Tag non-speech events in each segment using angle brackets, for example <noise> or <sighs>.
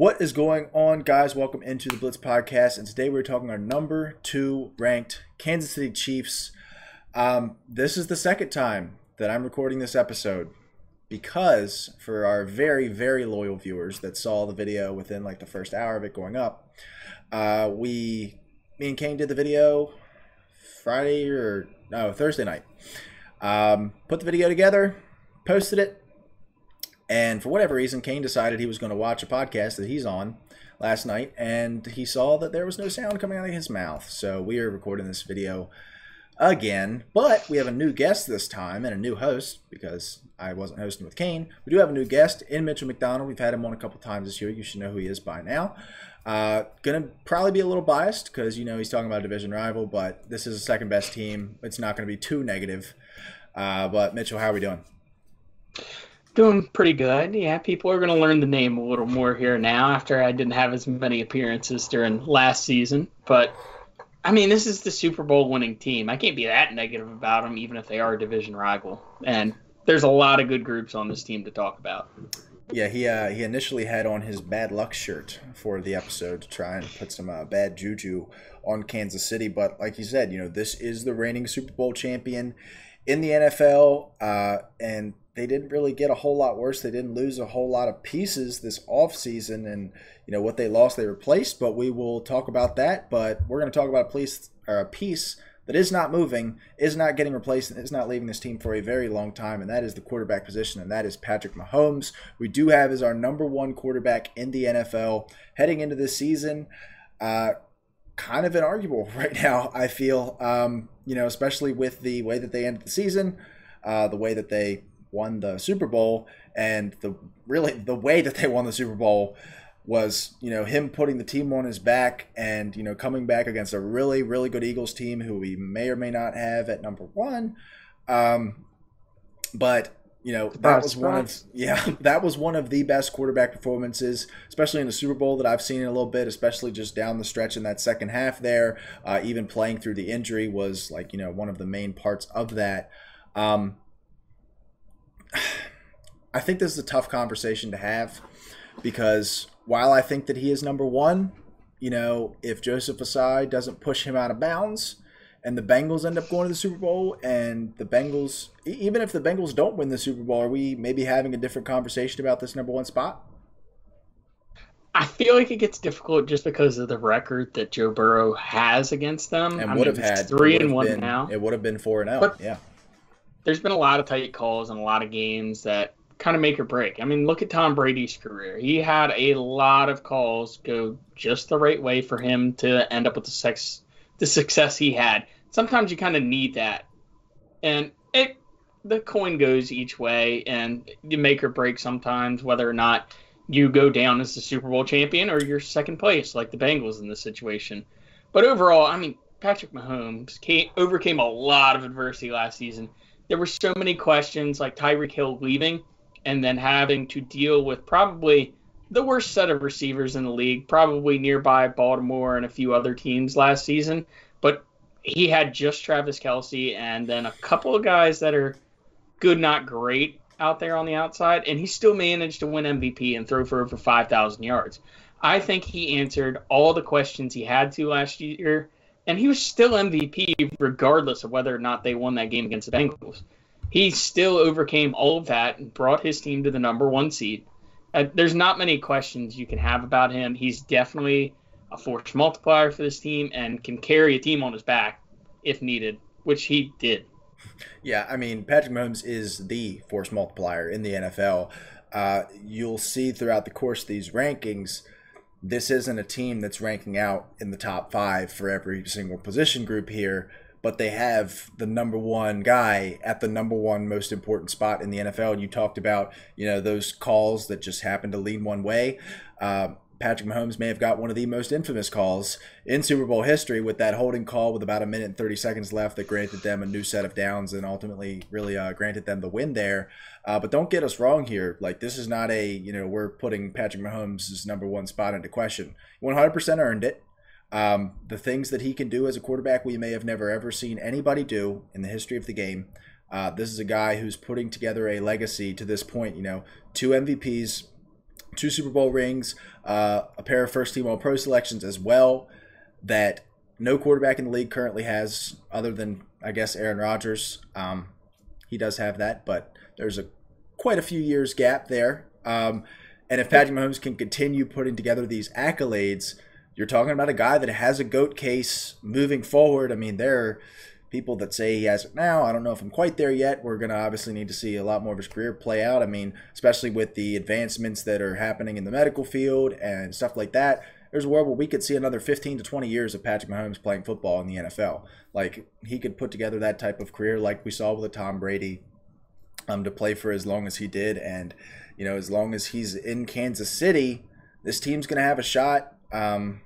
What is going on, guys? Welcome into the Blitz Podcast, and today we're talking our number two ranked Kansas City Chiefs. Um, this is the second time that I'm recording this episode because for our very, very loyal viewers that saw the video within like the first hour of it going up, uh, we, me and Kane did the video Friday or no Thursday night. Um, put the video together, posted it, and for whatever reason, Kane decided he was going to watch a podcast that he's on last night, and he saw that there was no sound coming out of his mouth. So we are recording this video again, but we have a new guest this time and a new host because I wasn't hosting with Kane. We do have a new guest in Mitchell McDonald. We've had him on a couple times this year. You should know who he is by now. Uh, gonna probably be a little biased because you know he's talking about a division rival, but this is a second best team. It's not going to be too negative. Uh, but Mitchell, how are we doing? Doing pretty good. Yeah, people are going to learn the name a little more here now after I didn't have as many appearances during last season. But I mean, this is the Super Bowl winning team. I can't be that negative about them, even if they are a division rival. And there's a lot of good groups on this team to talk about. Yeah, he uh, he initially had on his bad luck shirt for the episode to try and put some uh, bad juju on Kansas City, but like you said, you know this is the reigning Super Bowl champion in the NFL, uh, and they didn't really get a whole lot worse. They didn't lose a whole lot of pieces this offseason, and you know what they lost, they replaced. But we will talk about that. But we're going to talk about a piece a piece that is not moving, is not getting replaced, and is not leaving this team for a very long time, and that is the quarterback position, and that is Patrick Mahomes. We do have as our number one quarterback in the NFL heading into this season. Uh, kind of inarguable <laughs> right now, I feel. Um, you know, especially with the way that they ended the season, uh, the way that they won the Super Bowl, and the really the way that they won the Super Bowl was you know him putting the team on his back and you know coming back against a really really good Eagles team who we may or may not have at number one, um, but you know that was one of yeah <laughs> that was one of the best quarterback performances especially in the super bowl that i've seen in a little bit especially just down the stretch in that second half there. Uh, even playing through the injury was like you know one of the main parts of that. Um, <sighs> i think this is a tough conversation to have because while i think that he is number one you know if Joseph Ossai doesn't push him out of bounds and the Bengals end up going to the Super Bowl, and the Bengals, even if the Bengals don't win the Super Bowl, are we maybe having a different conversation about this number one spot? I feel like it gets difficult just because of the record that Joe Burrow has against them. And I would mean, have had three and one been- now. It would have been four and zero. But- Yeah, There's been a lot of tight calls and a lot of games that kind of make or break. I mean, look at Tom Brady's career. He had a lot of calls go just the right way for him to end up with the sex, the success he had. Sometimes you kind of need that, and it the coin goes each way, and you make or break sometimes whether or not you go down as the Super Bowl champion or you're second place, like the Bengals in this situation. But overall, I mean, Patrick Mahomes came, overcame a lot of adversity last season. There were so many questions, like Tyreek Hill leaving, and then having to deal with probably the worst set of receivers in the league, probably nearby Baltimore and a few other teams last season. But he had just Travis Kelce and then a couple of guys that are good, not great out there on the outside, and he still managed to win MVP and throw for over 5,000 yards. I think he answered all the questions he had to last year, and he was still MVP regardless of whether or not they won that game against the Bengals. He still overcame all of that and brought his team to the number one seed. Uh, there's not many questions you can have about him. He's definitely a force multiplier for this team and can carry a team on his back if needed, which he did. yeah. I mean, Patrick Mahomes is the force multiplier in the NFL. Uh, you'll see throughout the course of these rankings, this isn't a team that's ranking out in the top five for every single position group here, but they have the number one guy at the number one most important spot in the NFL. And you talked about, you know, those calls that just happen to lean one way. Uh, Patrick Mahomes may have got one of the most infamous calls in Super Bowl history with that holding call with about a minute and 30 seconds left that granted them a new set of downs and ultimately really uh, granted them the win there. Uh, but don't get us wrong here. Like, this is not a, you know, we're putting Patrick Mahomes' number one spot into question. 100% earned it. Um, the things that he can do as a quarterback, we may have never ever seen anybody do in the history of the game. Uh, this is a guy who's putting together a legacy to this point. You know, two MVPs, two Super Bowl rings, uh, a pair of first team All Pro selections as well. That no quarterback in the league currently has, other than I guess Aaron Rodgers. Um, he does have that, but there's a quite a few years gap there. Um, and if Patrick Mahomes can continue putting together these accolades, you're talking about a guy that has a goat case moving forward. I mean, there people that say he has it now. I don't know if I'm quite there yet. We're going to obviously need to see a lot more of his career play out. I mean, especially with the advancements that are happening in the medical field and stuff like that. There's a world where we could see another 15 to 20 years of Patrick Mahomes playing football in the NFL. Like he could put together that type of career, like we saw with a Tom Brady, um, to play for as long as he did, and you know, as long as he's in Kansas City, this team's going to have a shot. Um,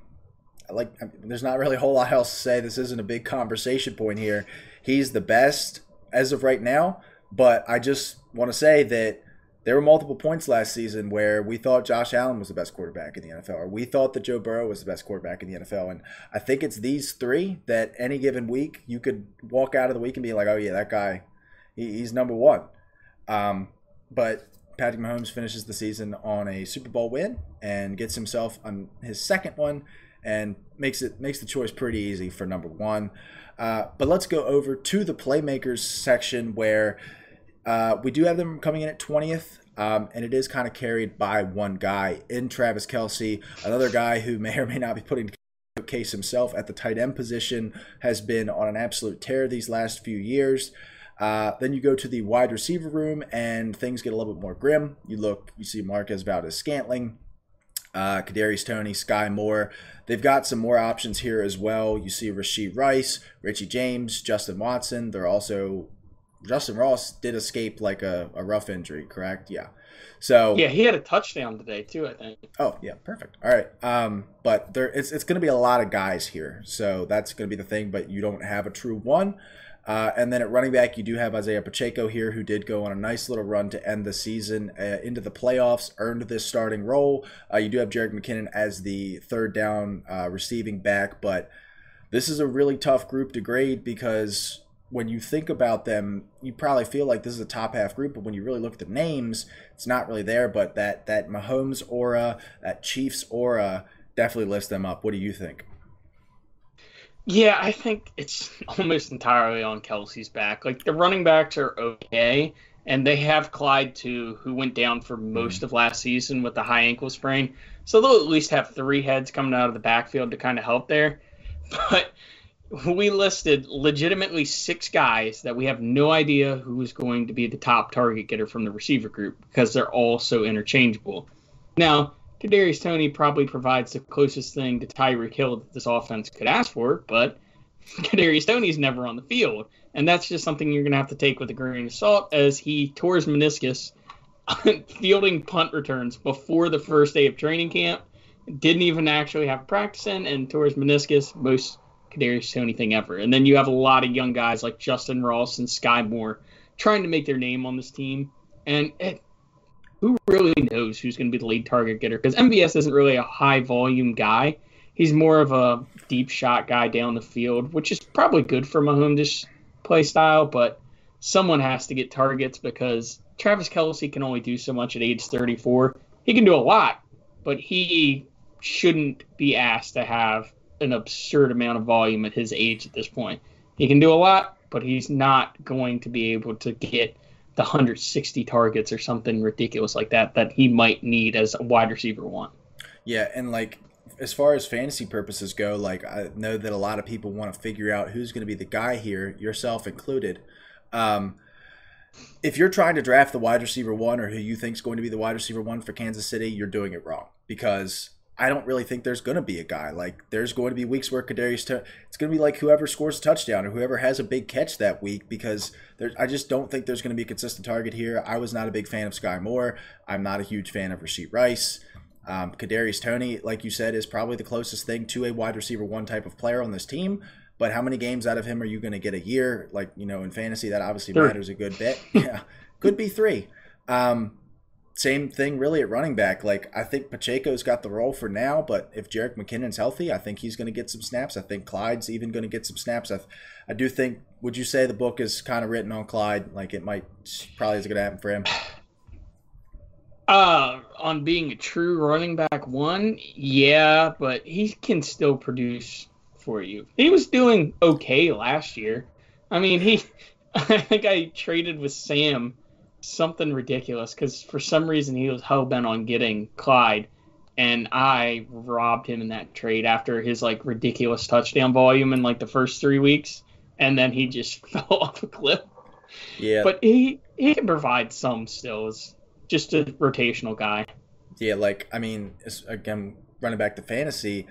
like there's not really a whole lot else to say. This isn't a big conversation point here. He's the best as of right now, but I just want to say that there were multiple points last season where we thought Josh Allen was the best quarterback in the NFL, or we thought that Joe Burrow was the best quarterback in the NFL. And I think it's these three that any given week you could walk out of the week and be like, oh, yeah, that guy, he, he's number one. Um, but Patrick Mahomes finishes the season on a Super Bowl win and gets himself on his second one and makes it makes the choice pretty easy for number one. Uh, but let's go over to the playmakers section where uh, we do have them coming in at 20th. Um, and it is kind of carried by one guy in Travis Kelce, another guy who may or may not be putting case himself at the tight end position, has been on an absolute tear these last few years. Uh, then you go to the wide receiver room, and things get a little bit more grim. You look, you see Marquez Valdes-Scantling, uh, Kadarius Toney, Skyy Moore. They've got some more options here as well. You see Rashee Rice, Richie James, Justin Watson. They're also Justyn Ross did escape like a, a rough injury, correct? Yeah. So yeah, he had a touchdown today too. I think. Oh yeah, perfect. All right. Um, but there, it's it's going to be a lot of guys here, so that's going to be the thing. But you don't have a true one. Uh, and then at running back, you do have Isaiah Pacheco here, who did go on a nice little run to end the season uh, into the playoffs, earned this starting role. Uh, you do have Jerick McKinnon as the third down uh, receiving back, but this is a really tough group to grade because when you think about them, you probably feel like this is a top half group, but when you really look at the names, it's not really there. But that that Mahomes aura, that Chiefs aura, definitely lifts them up. What do you think? Yeah, I think it's <laughs> almost entirely on Kelce's back. Like the running backs are okay, and they have Clyde too, who went down for most mm-hmm. of last season with the high ankle sprain. So they'll at least have three heads coming out of the backfield to kind of help there. <laughs> But we listed legitimately six guys that we have no idea who is going to be the top target getter from the receiver group because they're all so interchangeable. Now, Kadarius Toney probably provides the closest thing to Tyreek Hill that this offense could ask for, but <laughs> Kadarius Toney's never on the field, and that's just something you're going to have to take with a grain of salt as he tore his meniscus <laughs> fielding punt returns before the first day of training camp. Didn't even actually have practice in, and tore his meniscus. Most Kadarius Toney thing ever. And then you have a lot of young guys like Justyn Ross and Skyy Moore trying to make their name on this team, and it, who really knows who's going to be the lead target getter? Because MVS isn't really a high volume guy. He's more of a deep shot guy down the field, which is probably good for Mahomes' play style, but someone has to get targets because Travis Kelce can only do so much at age 34. He can do a lot, but he shouldn't be asked to have an absurd amount of volume at his age at this point. He can do a lot, but he's not going to be able to get the 160 targets or something ridiculous like that that he might need as a wide receiver one. Yeah, and like as far as fantasy purposes go, like I know that a lot of people want to figure out who's going to be the guy here, yourself included. Um, if you're trying to draft the wide receiver one or who you think is going to be the wide receiver one for Kansas City, you're doing it wrong because I don't really think there's going to be a guy. Like, there's going to be weeks where Kadarius, t- it's going to be like whoever scores a touchdown or whoever has a big catch that week because there, I just don't think there's going to be a consistent target here. I was not a big fan of Skyy Moore. I'm not a huge fan of Rashee Rice. Um, Kadarius Toney, like you said, is probably the closest thing to a wide receiver one type of player on this team. But how many games out of him are you going to get a year? Like you know, in fantasy, that obviously Three. matters a good bit. <laughs> yeah, could be three. Um, same thing really at running back. Like I think Pacheco's got the role for now, but if Jerick McKinnon's healthy, I think he's going to get some snaps. I think Clyde's even going to get some snaps. I, I do think. Would you say the book is kind of written on Clyde? Like it might probably is going to happen for him. Uh, on being a true running back one, yeah, but he can still produce for you. He was doing okay last year. I mean, he, <laughs> I think I traded with Sam something ridiculous because for some reason he was hell bent on getting Clyde, and I robbed him in that trade after his like ridiculous touchdown volume in like the first three weeks, and then he just <laughs> fell off a cliff. Yeah, But he he can provide some still as just a rotational guy. Yeah, like I mean, again, running back to fantasy,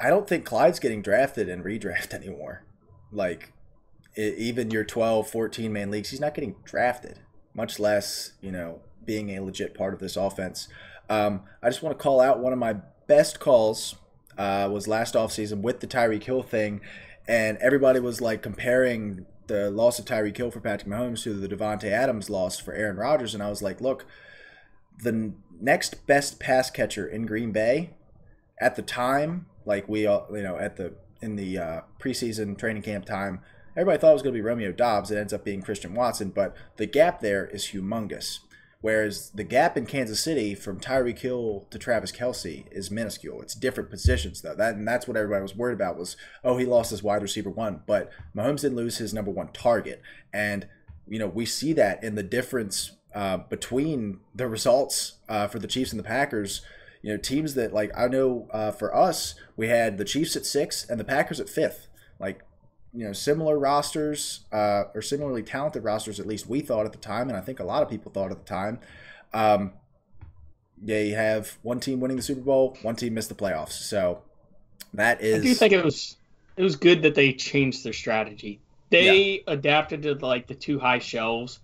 I don't think Clyde's getting drafted and redraft <laughs> anymore. Like even your 12, 14 man leagues, he's not getting drafted, much less, you know, being a legit part of this offense. Um, I just want to call out one of my best calls uh, was last offseason with the Tyreek Hill thing, and everybody was like comparing the loss of Tyreek Hill for Patrick Mahomes to the Davante Adams loss for Aaron Rodgers, and I was like, look, the next best pass catcher in Green Bay at the time, like we all, you know, at the in the uh, preseason training camp time, everybody thought it was going to be Romeo Doubs. It ends up being Christian Watson, but the gap there is humongous. Whereas the gap in Kansas City from Tyreek Hill to Travis Kelce is minuscule. It's different positions though. That and that's what everybody was worried about was oh he lost his wide receiver one, but Mahomes didn't lose his number one target. And you know we see that in the difference uh, between the results uh, for the Chiefs and the Packers. You know teams that like I know uh, for us we had the Chiefs at six and the Packers at fifth. Like you know similar rosters uh, or similarly talented rosters at least we thought at the time and i think a lot of people thought at the time um, yeah you have one team winning the super bowl one team missed the playoffs so that is I do think it was it was good that they changed their strategy. They adapted to like the two high shelves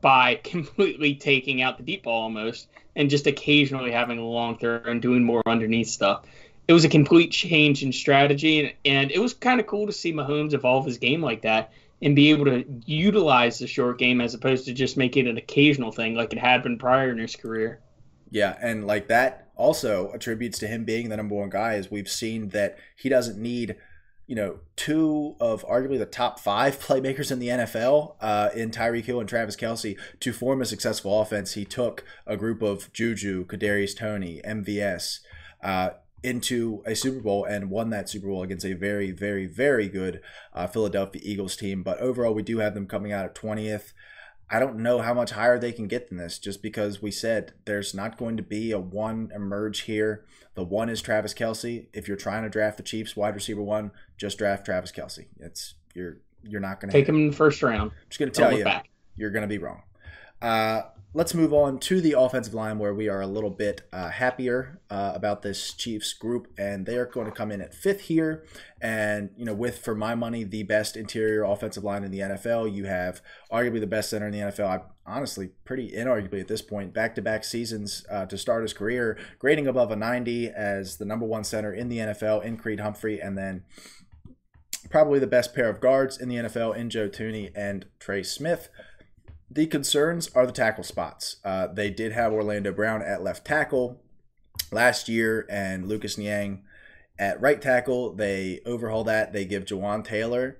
by <laughs> completely taking out the deep ball almost and just occasionally having a long throw and doing more underneath stuff. It was a complete change in strategy and, it was kind of cool to see Mahomes evolve his game like that and be able to utilize the short game as opposed to just make it an occasional thing like it had been prior in his career. Yeah, and like that also attributes to him being the number one guy. As we've seen that he doesn't need, you know, two of arguably the top five <laughs> playmakers in the NFL uh, in Tyreek Hill and Travis Kelce to form a successful offense. He took a group of Juju, Kadarius Toney, MVS. Uh, into a Super Bowl and won that Super Bowl against a very, very, very good uh, Philadelphia Eagles team. But overall, we do have them coming out at 20th. I don't know how much higher they can get than this just because we said there's not going to be a one emerge here. The one is Travis Kelce. If you're trying to draft the Chiefs wide receiver one, just draft Travis Kelce. It's you're you're not going to Take him in the first round. I'm just going to tell you back. you're going to be wrong. Uh, let's move on to the offensive line where we are a little bit uh, happier uh, about this Chiefs group, and they are going to come in at fifth here. And you know, with for my money, the best interior offensive line in the NFL. You have arguably the best center in the NFL. I, honestly, pretty inarguably at this point, back-to-back seasons uh, to start his career, grading above a 90 as the number one center in the NFL in Creed Humphrey, and then probably the best pair of guards in the NFL in Joe Thuney and Trey Smith. The concerns are the tackle spots. Uh, they did have Orlando Brown at left tackle last year and Lucas Niang at right tackle. They overhaul that. They give Jawaan Taylor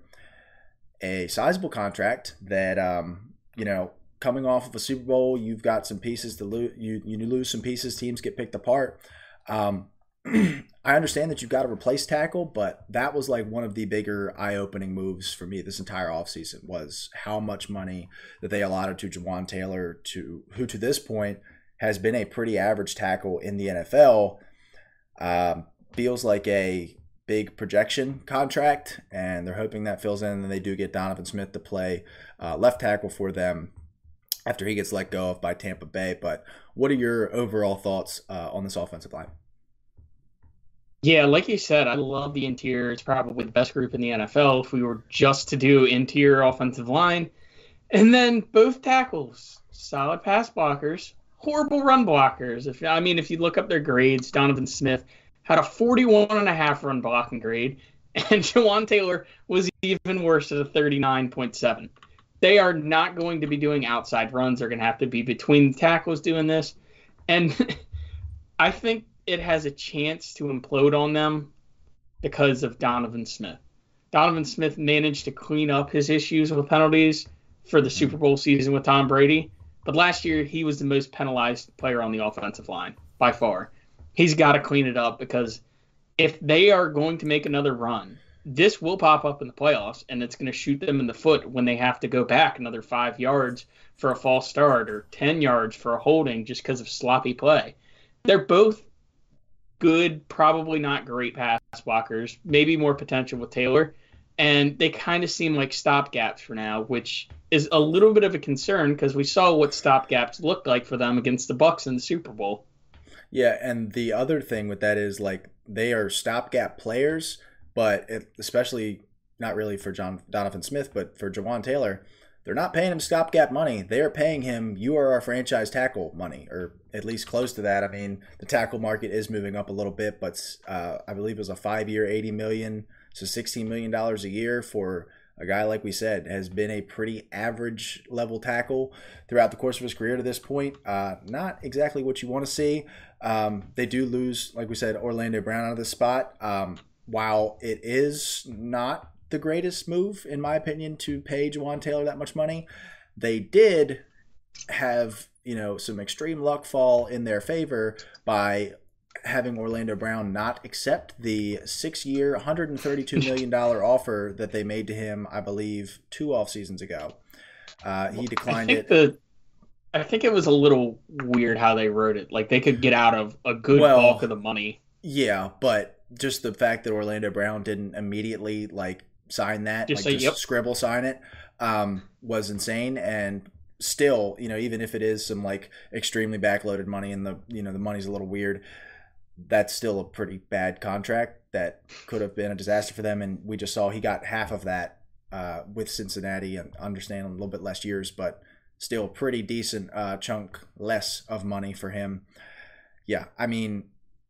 a sizable contract that, um, you know, coming off of a Super Bowl, you've got some pieces to lose. You, you lose some pieces, teams get picked apart. Um, <clears throat> I understand that you've got to replace tackle, but that was like one of the bigger eye-opening moves for me this entire offseason was how much money that they allotted to Jawaan Taylor to who to this point has been a pretty average tackle in the NFL. Um, feels like a big projection contract, and they're hoping that fills in. And they do get Donovan Smith to play uh, left tackle for them after he gets let go of by Tampa Bay. But what are your overall thoughts uh, on this offensive line? Yeah, like you said, I love the interior. It's probably the best group in the NFL if we were just to do interior offensive line. And then both tackles, solid pass blockers, horrible run blockers. If I mean, if you look up their grades, Donovan Smith had a 41 and a half run blocking grade, <laughs> and Jawaan Taylor was even worse at a 39.7. They are not going to be doing outside runs. They're going to have to be between the tackles doing this, and <laughs> I think it has a chance to implode on them because of Donovan Smith. Donovan Smith managed to clean up his issues with penalties for the Super Bowl season with Tom Brady, but last year he was the most penalized player on the offensive line by far. He's got to clean it up because if they are going to make another run, this will pop up in the playoffs and it's going to shoot them in the foot when they have to go back another five yards for a false start or 10 yards for a holding just because of sloppy play. They're both good, probably not great pass blockers, maybe more potential with Taylor. And they kind of seem like stopgaps for now, which is a little bit of a concern because we saw what stopgaps looked like for them against the Bucs in the Super Bowl. Yeah, and the other thing with that is like they are stopgap players, but it, especially not really for John Donovan Smith, but for Jawaan Taylor, they're not paying him stopgap money. They are paying him you are our franchise tackle money, or at least close to that. I mean, the tackle market is moving up a little bit, but uh, I believe it was a five year, eighty million, so sixteen million dollars a year for a guy like we said has been a pretty average level tackle throughout the course of his career to this point. Uh, not exactly what you want to see. Um, they do lose, like we said, Orlando Brown out of the spot. Um, while it is not the greatest move, in my opinion, to pay Jawaan Taylor that much money. They did have, you know, some extreme luck fall in their favor by having Orlando Brown not accept the six year, $132 <laughs> million offer that they made to him, I believe, two off seasons ago. Uh, he declined it. The, I think it was a little weird how they wrote it. Like they could get out of a good Well, bulk of the money. Yeah, but just the fact that Orlando Brown didn't immediately like sign that, Just like say, just "Yep." scribble sign it, um, was insane. And still, you know, even if it is some like extremely backloaded money and the you know the money's a little weird, that's still a pretty bad contract that could have been a disaster for them. And we just saw he got half of that uh, with Cincinnati, and understand a little bit less years, but still pretty decent uh, chunk less of money for him. Yeah, I mean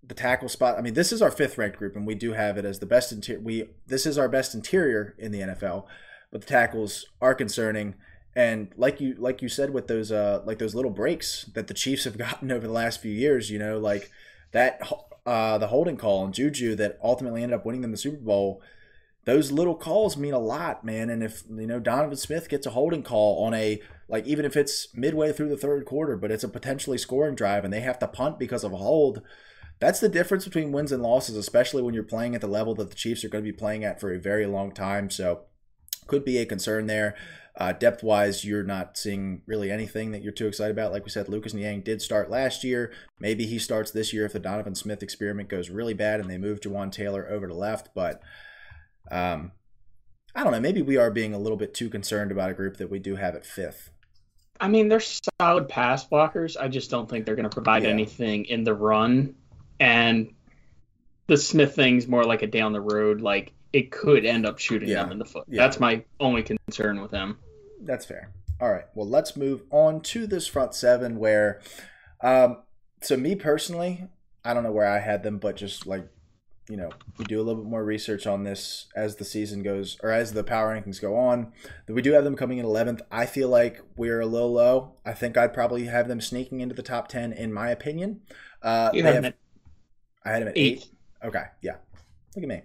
the tackle spot. I mean, this is our fifth ranked group, and we do have it as the best interior. We this is our best interior in the NFL, but the tackles are concerning. And like you like you said with those uh like those little breaks that the Chiefs have <laughs> gotten over the last few years, you know, like that uh the holding call and Juju that ultimately ended up winning them the Super Bowl. Those little calls mean a lot, man. And if you know Donovan Smith gets a holding call on a like even if it's midway through the third quarter, but it's a potentially scoring drive and they have to punt because of a hold, that's the difference between wins and losses, especially when you're playing at the level that the Chiefs are going to be playing at for a very long time. So, could be a concern there. Uh, depth wise, you're not seeing really anything that you're too excited about. Like we said, Lucas Niang did start last year. Maybe he starts this year if the Donovan Smith experiment goes really bad and they move Jawaan Taylor over to left. But um, I don't know. Maybe we are being a little bit too concerned about a group that we do have at fifth. I mean, they're solid pass blockers. I just don't think they're going to provide Yeah. anything in the run. And the Smith thing's more like a down the road. Like it could end up shooting Yeah. them in the foot. Yeah. That's my only concern with him. That's fair. All right. Well, let's move on to this front seven where, um, so me personally, I don't know where I had them, but just like, you know, we do a little bit more research on this as the season goes or as the power rankings go on. We do have them coming in 11th. I feel like we're a little low. I think I'd probably have them sneaking into the top 10 in my opinion. Uh, You have have- I had him at eighth. eight. Okay, yeah. Look at me.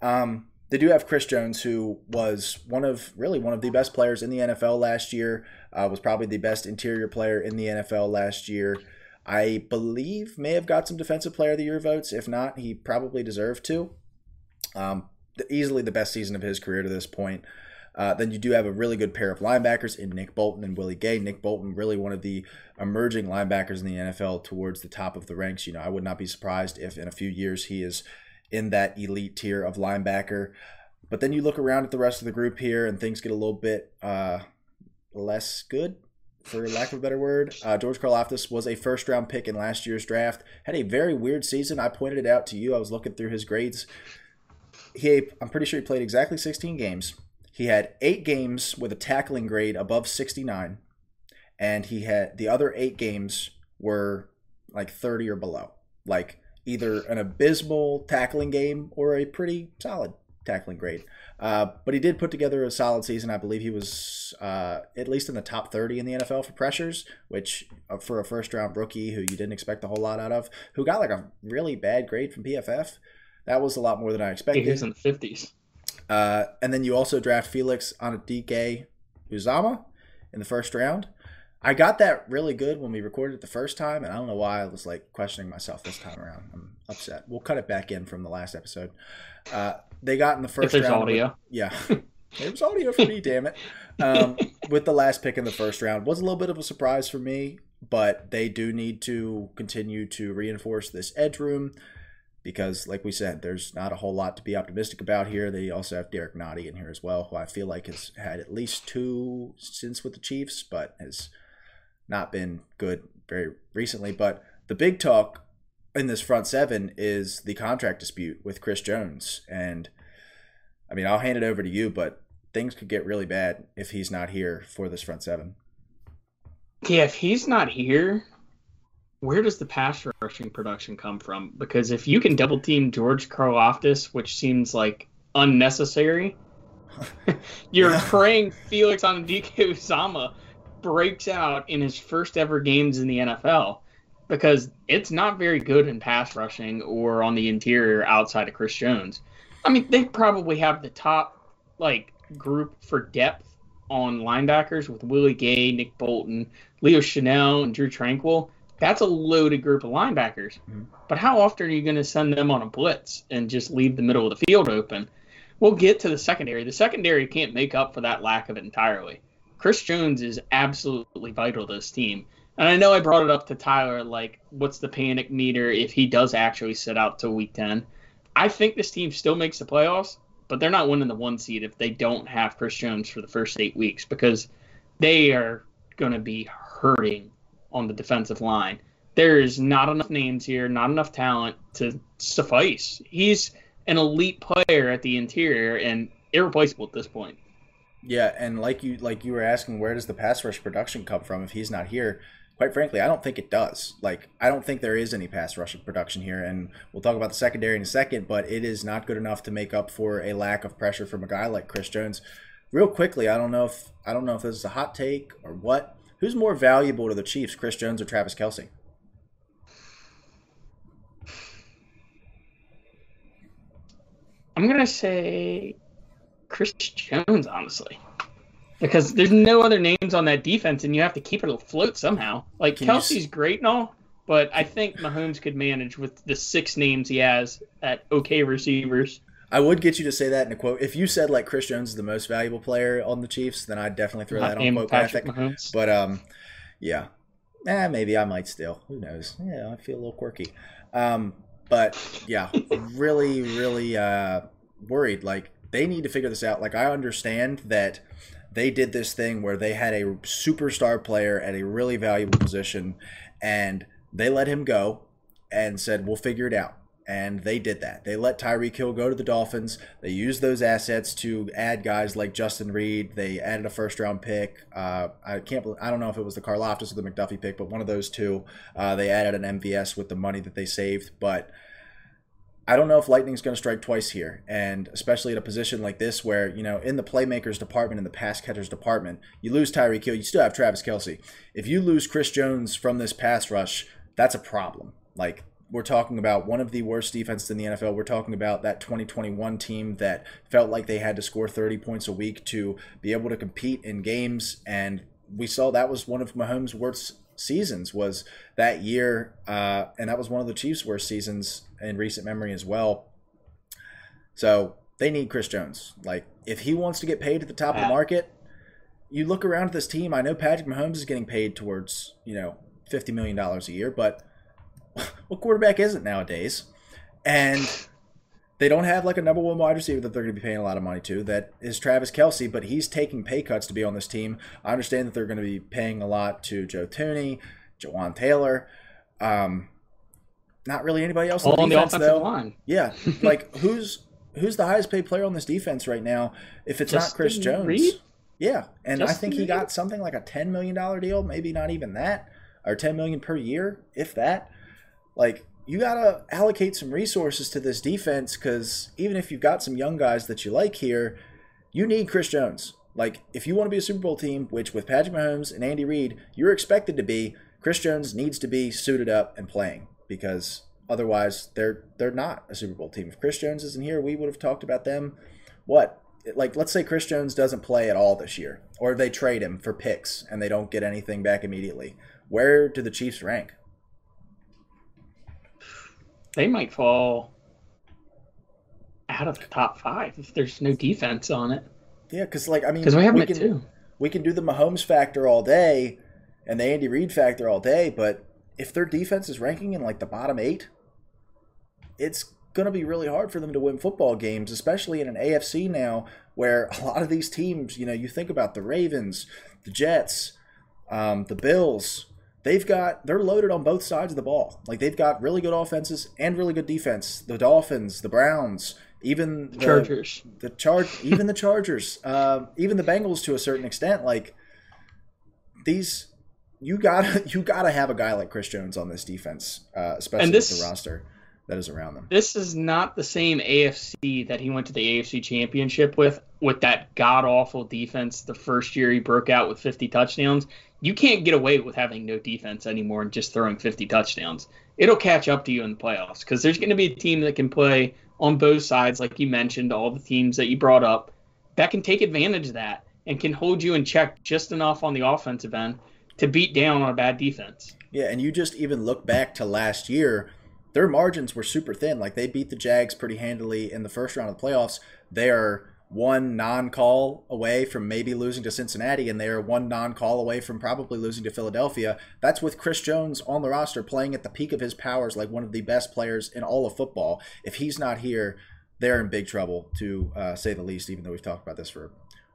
Um, they do have Chris Jones, who was one of really one of the best players in the NFL last year. Uh, was probably the best interior player in the NFL last year. I believe may have got some Defensive Player of the Year votes. If not, he probably deserved to. Um, the- easily the best season of his career to this point. Uh, then you do have a really good pair of linebackers in Nick Bolton and Willie Gay. Nick Bolton, really one of the emerging linebackers in the NFL towards the top of the ranks. You know, I would not be surprised if in a few years he is in that elite tier of linebacker. But then you look around at the rest of the group here, and things get a little bit uh, less good, for lack of a better word. Uh, George Karlaftis was a first round pick in last year's draft. Had a very weird season. I pointed it out to you. I was looking through his grades. He, I'm pretty sure he played exactly 16 games. He had eight games with a tackling grade above 69, and he had the other eight games were like 30 or below. Like either an abysmal tackling game or a pretty solid tackling grade. Uh, but he did put together a solid season. I believe he was uh, at least in the top 30 in the NFL for pressures, which uh, for a first round rookie who you didn't expect a whole lot out of, who got like a really bad grade from PFF, that was a lot more than I expected. He was in the 50s. Uh, and then you also draft Felix Anudike Uzama in the first round. I got that really good when we recorded it the first time, and I don't know why I was like questioning myself this time around. I'm upset. We'll cut it back in from the last episode. Uh, they got in the first if there's round. audio. With, yeah. <laughs> it was audio for me, damn it. Um, with the last pick in the first round. Was a little bit of a surprise for me, but they do need to continue to reinforce this edge room because, like we said, there's not a whole lot to be optimistic about here. They also have Derrick Nnadi in here as well, who I feel like has had at least two stints with the Chiefs, but has not been good very recently. But the big talk in this front seven is the contract dispute with Chris Jones. And I mean, I'll hand it over to you, but things could get really bad if he's not here for this front seven. Yeah, if he's not here, where does the pass rushing production come from? Because if you can double team George Karlaftis, which seems like unnecessary, <laughs> you're Yeah. praying Felix Anudike-Uzomah breaks out in his first ever games in the NFL because it's not very good in pass rushing or on the interior outside of Chris Jones. I mean, they probably have the top like group for depth on linebackers with Willie Gay, Nick Bolton, Leo Chenal, and Drue Tranquill. That's a loaded group of linebackers. Mhm. But how often are you going to send them on a blitz and just leave the middle of the field open? We'll get to the secondary. The secondary can't make up for that lack of it entirely. Chris Jones is absolutely vital to this team. And I know I brought it up to Tyler, like, what's the panic meter if he does actually sit out till week 10? I think this team still makes the playoffs, but they're not winning the one seed if they don't have Chris Jones for the first eight weeks because they are going to be hurting on the defensive line. There is not enough names here, not enough talent to suffice. He's an elite player at the interior and irreplaceable at this point. Yeah, and like you like you were asking, where does the pass rush production come from if he's not here? Quite frankly, I don't think it does. Like, I don't think there is any pass rush production here, and we'll talk about the secondary in a second. But it is not good enough to make up for a lack of pressure from a guy like Chris Jones. Real quickly, I don't know if I don't know if this is a hot take or what. Who's more valuable to the Chiefs, Chris Jones or Travis Kelce? I'm gonna say Chris Jones, honestly, because there's no other names on that defense, and you have to keep it afloat somehow. Like Can s- Kelce's great and all, but I think Mahomes could manage with the six names he has at okay receivers. I would get you to say that in a quote. If you said like Chris Jones is the most valuable player on the Chiefs, then I'd definitely throw that on quote Patrick graphic. Mahomes. But um, yeah, eh, maybe I might still. Who knows? Yeah, I feel a little quirky. Um, but yeah, really, really uh, worried. Like they need to figure this out. Like I understand that they did this thing where they had a superstar player at a really valuable position, and they let him go and said, "We'll figure it out." And they did that. They let Tyreek Hill go to the Dolphins. They used those assets to add guys like Justin Reid. They added a first round pick. Uh, I can't. bel- I don't know if it was the Karlaftis or the McDuffie pick, but one of those two. Uh, they added an MVS with the money that they saved. But I don't know if Lightning's going to strike twice here, and especially at a position like this where you know in the playmakers department, in the pass catchers department, you lose Tyreek Hill, you still have Travis Kelce. If you lose Chris Jones from this pass rush, that's a problem. Like we're talking about one of the worst defenses in the NFL. We're talking about that 2021 team that felt like they had to score 30 points a week to be able to compete in games, and we saw that was one of Mahomes' worst seasons was that year, uh, and that was one of the Chiefs' worst seasons in recent memory as well. So they need Chris Jones. Like if he wants to get paid at the top of the market, you look around at this team. I know Patrick Mahomes is getting paid towards you know fifty million dollars a year, but what quarterback isn't nowadays? And they don't have like a number one wide receiver that they're going to be paying a lot of money to. That is Travis Kelce, but he's taking pay cuts to be on this team. I understand that they're going to be paying a lot to Joe Thuney, Jawaan Taylor. Um, not really anybody else All on on the defense offensive though. line. Yeah, <laughs> like who's who's the highest paid player on this defense right now? If it's not Chris Jones, Reid? yeah, and I think he Reid? got something like a ten million dollar deal, maybe not even that. or 10 million per year, if that. Like you got to allocate some resources to this defense cuz even if you've got some young guys that you like here, you need Chris Jones. Like if you want to be a Super Bowl team, which with Patrick Mahomes and Andy Reid, you're expected to be, Chris Jones needs to be suited up and playing because otherwise they're they're not a Super Bowl team. If Chris Jones isn't here, we would have talked about them what like let's say Chris Jones doesn't play at all this year, or they trade him for picks and they don't get anything back immediately. Where do the Chiefs rank? They might fall out of the top five if there's no defense on it. Yeah, because like I mean, because we have we can too. we can do the Mahomes factor all day and the Andy Reid factor all day, but if their defense is ranking in like the bottom eight, it's going to be really hard for them to win football games, especially in an AFC now where a lot of these teams, you know, you think about the Ravens, the Jets, um, the Bills, they've got they're loaded on both sides of the ball. Like they've got really good offenses and really good defense. The Dolphins, the Browns, even the Chargers, the charge, even the Chargers, uh, <laughs> even the Bengals to a certain extent. Like these, you gotta <laughs> you gotta have a guy like Chris Jones on this defense, uh, especially this- with the roster that is around them. this is not the same AFC that he went to the AFC Championship with, with that god awful defense the first year he broke out with 50 touchdowns. You can't get away with having no defense anymore and just throwing 50 touchdowns. It'll catch up to you in the playoffs because there's going to be a team that can play on both sides, like you mentioned, all the teams that you brought up, that can take advantage of that and can hold you in check just enough on the offensive end to beat down on a bad defense. Yeah, and you just even look back to last year, their margins were super thin. Like they beat the Jags pretty handily in the first round of the playoffs. They are one non-call away from maybe losing to Cincinnati, and they are one non-call away from probably losing to Philadelphia. That's with Chris Jones on the roster playing at the peak of his powers, like one of the best players in all of football. If he's not here, they're in big trouble, to uh, say the least. Even though we've talked about this for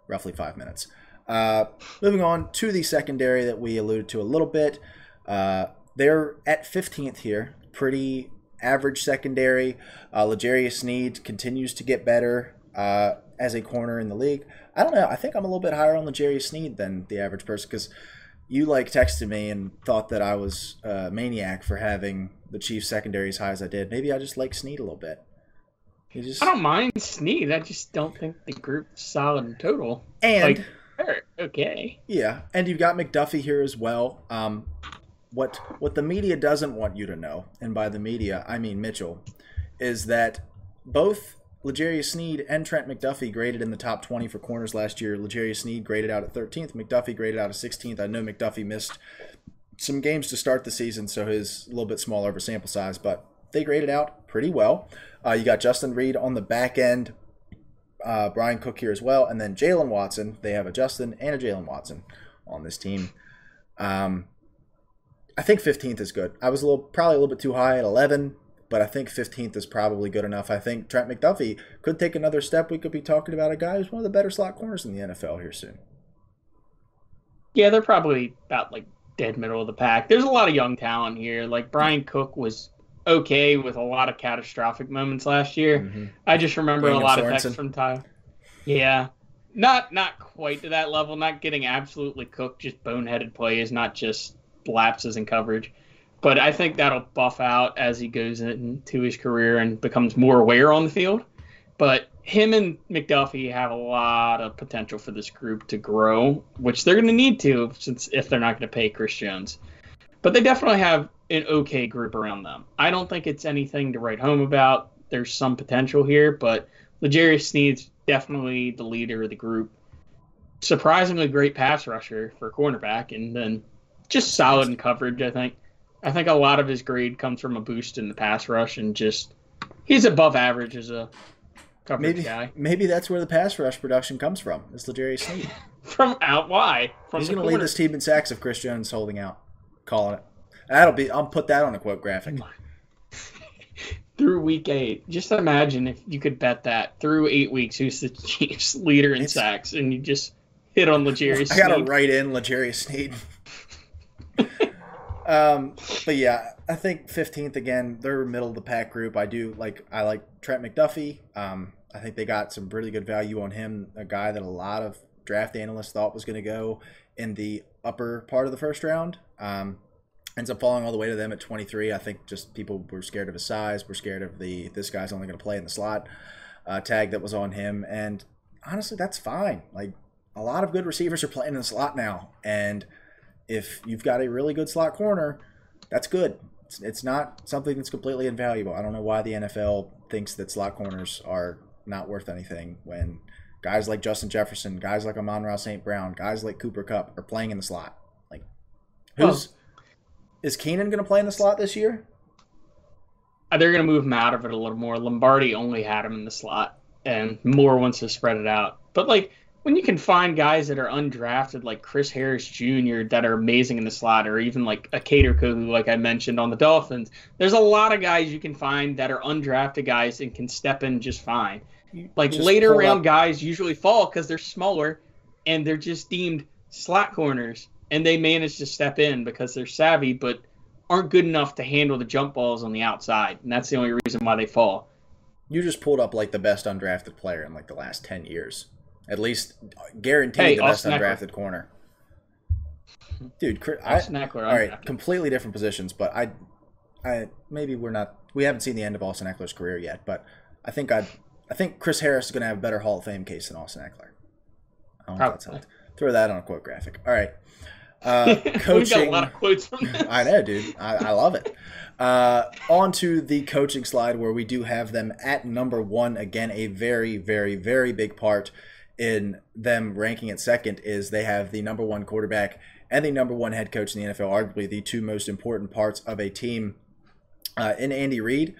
roughly five minutes. Uh, moving on to the secondary that we alluded to a little bit. Uh, they're at 15th here. Pretty average secondary. Uh, L'Jarius Sneed continues to get better uh, as a corner in the league. I don't know. I think I'm a little bit higher on L'Jarius Sneed than the average person because you like texted me and thought that I was a maniac for having the Chiefs secondary as high as I did. Maybe I just like Sneed a little bit. Just I don't mind Sneed. I just don't think the group's solid in total. and like, okay. Yeah, and you've got McDuffie here as well. Um, what what the media doesn't want you to know, and by the media I mean Mitchell, is that both L'Jarius Sneed and Trent McDuffie graded in the top 20 for corners last year. L'Jarius Sneed graded out at 13th. McDuffie graded out at 16th. I know McDuffie missed some games to start the season, so his a little bit smaller of a sample size, but they graded out pretty well. Uh, you got Justin Reid on the back end, uh, Bryan Cook here as well, and then Jaylen Watson. They have a Justin and a Jalen Watson on this team. Um, I think 15th is good. I was a little probably a little bit too high at 11, but I think 15th is probably good enough. I think Trent McDuffie could take another step. We could be talking about a guy who's one of the better slot corners in the NFL here soon. Yeah, they're probably about like dead middle of the pack. There's a lot of young talent here. Like Bryan Cook was okay with a lot of catastrophic moments last year. Mhm. I just remember William a lot of Sorensen. texts from Ty. Yeah. Not not quite to that level, not getting absolutely cooked, just boneheaded plays, not just lapses in coverage. But I think that'll buff out as he goes into his career and becomes more aware on the field. But him and McDuffie have a lot of potential for this group to grow, which they're going to need to since if they're not going to pay Chris Jones. But they definitely have an okay group around them. I don't think it's anything to write home about. There's some potential here, but L'Jarius Sneed's definitely the leader of the group. Surprisingly great pass rusher for cornerback, and then just solid in coverage. I think. I think a lot of his grade comes from a boost in the pass rush, and just he's above average as a coverage Maybe guy. maybe that's where the pass rush production comes from. Is L'Jarius Sneed. <laughs> From out why? From He's going to lead this team in sacks if Chris Jones is holding out. Calling it. That'll be. I'll put that on a quote graphic. <laughs> through week eight. Just imagine if you could bet that through eight weeks, who's the <laughs> Chiefs leader in It's- sacks, and you just hit on L'Jarius. I got to Sneed. write in L'Jarius Sneed. Um, but yeah, I think 15th again. They're middle of the pack group. I do like. I like Trent McDuffie. Um, I think they got some really good value on him. A guy that a lot of draft analysts thought was going to go in the upper part of the first round. Um, ends up falling all the way to them at 23. I think just people were scared of his size, were scared of the this guy's only going to play in the slot uh, tag that was on him, and honestly, that's fine. Like a lot of good receivers are playing in the slot now, and if you've got a really good slot corner, that's good. It's, it's not something that's completely invaluable. I don't know why the NFL thinks that slot corners are not worth anything when guys like Justin Jefferson, guys like Amon-Ra St. Brown, guys like Cooper Kupp are playing in the slot. Like, who's is Keenan going to play in the slot this year? Uh, They're going to move him out of it a little more. Lombardi only had him in the slot, and Moore wants to spread it out. But like when you can find guys that are undrafted, like Chris Harris Jr., that are amazing in the slot, or even like a Kader who, like I mentioned on the Dolphins, there's a lot of guys you can find that are undrafted guys and can step in just fine. Like Just later round up- guys usually fall because they're smaller and they're just deemed slot corners, and they manage to step in because they're savvy, but aren't good enough to handle the jump balls on the outside, and that's the only reason why they fall. You just pulled up like the best undrafted player in like the last 10 years. At least guaranteed Hey, the best undrafted corner. Dude, Chris, I, Ekeler, all right, completely different positions, but I, I maybe we're not. We haven't seen the end of Austin Ekeler's career yet, but I think I, I think Chris Harris is going to have a better Hall of Fame case than Austin Ekeler. I don't know that's Probably. helped. Throw that on a quote graphic. All right, <laughs> uh, We've got a coaching. lot of quotes. I know, dude. I, I love it. Uh, on to the coaching slide where we do have them at number one. Again, a very, very, very big part in them ranking at second is they have the number one quarterback and the number one head coach in the NFL, arguably the two most important parts of a team uh, in Andy Reid.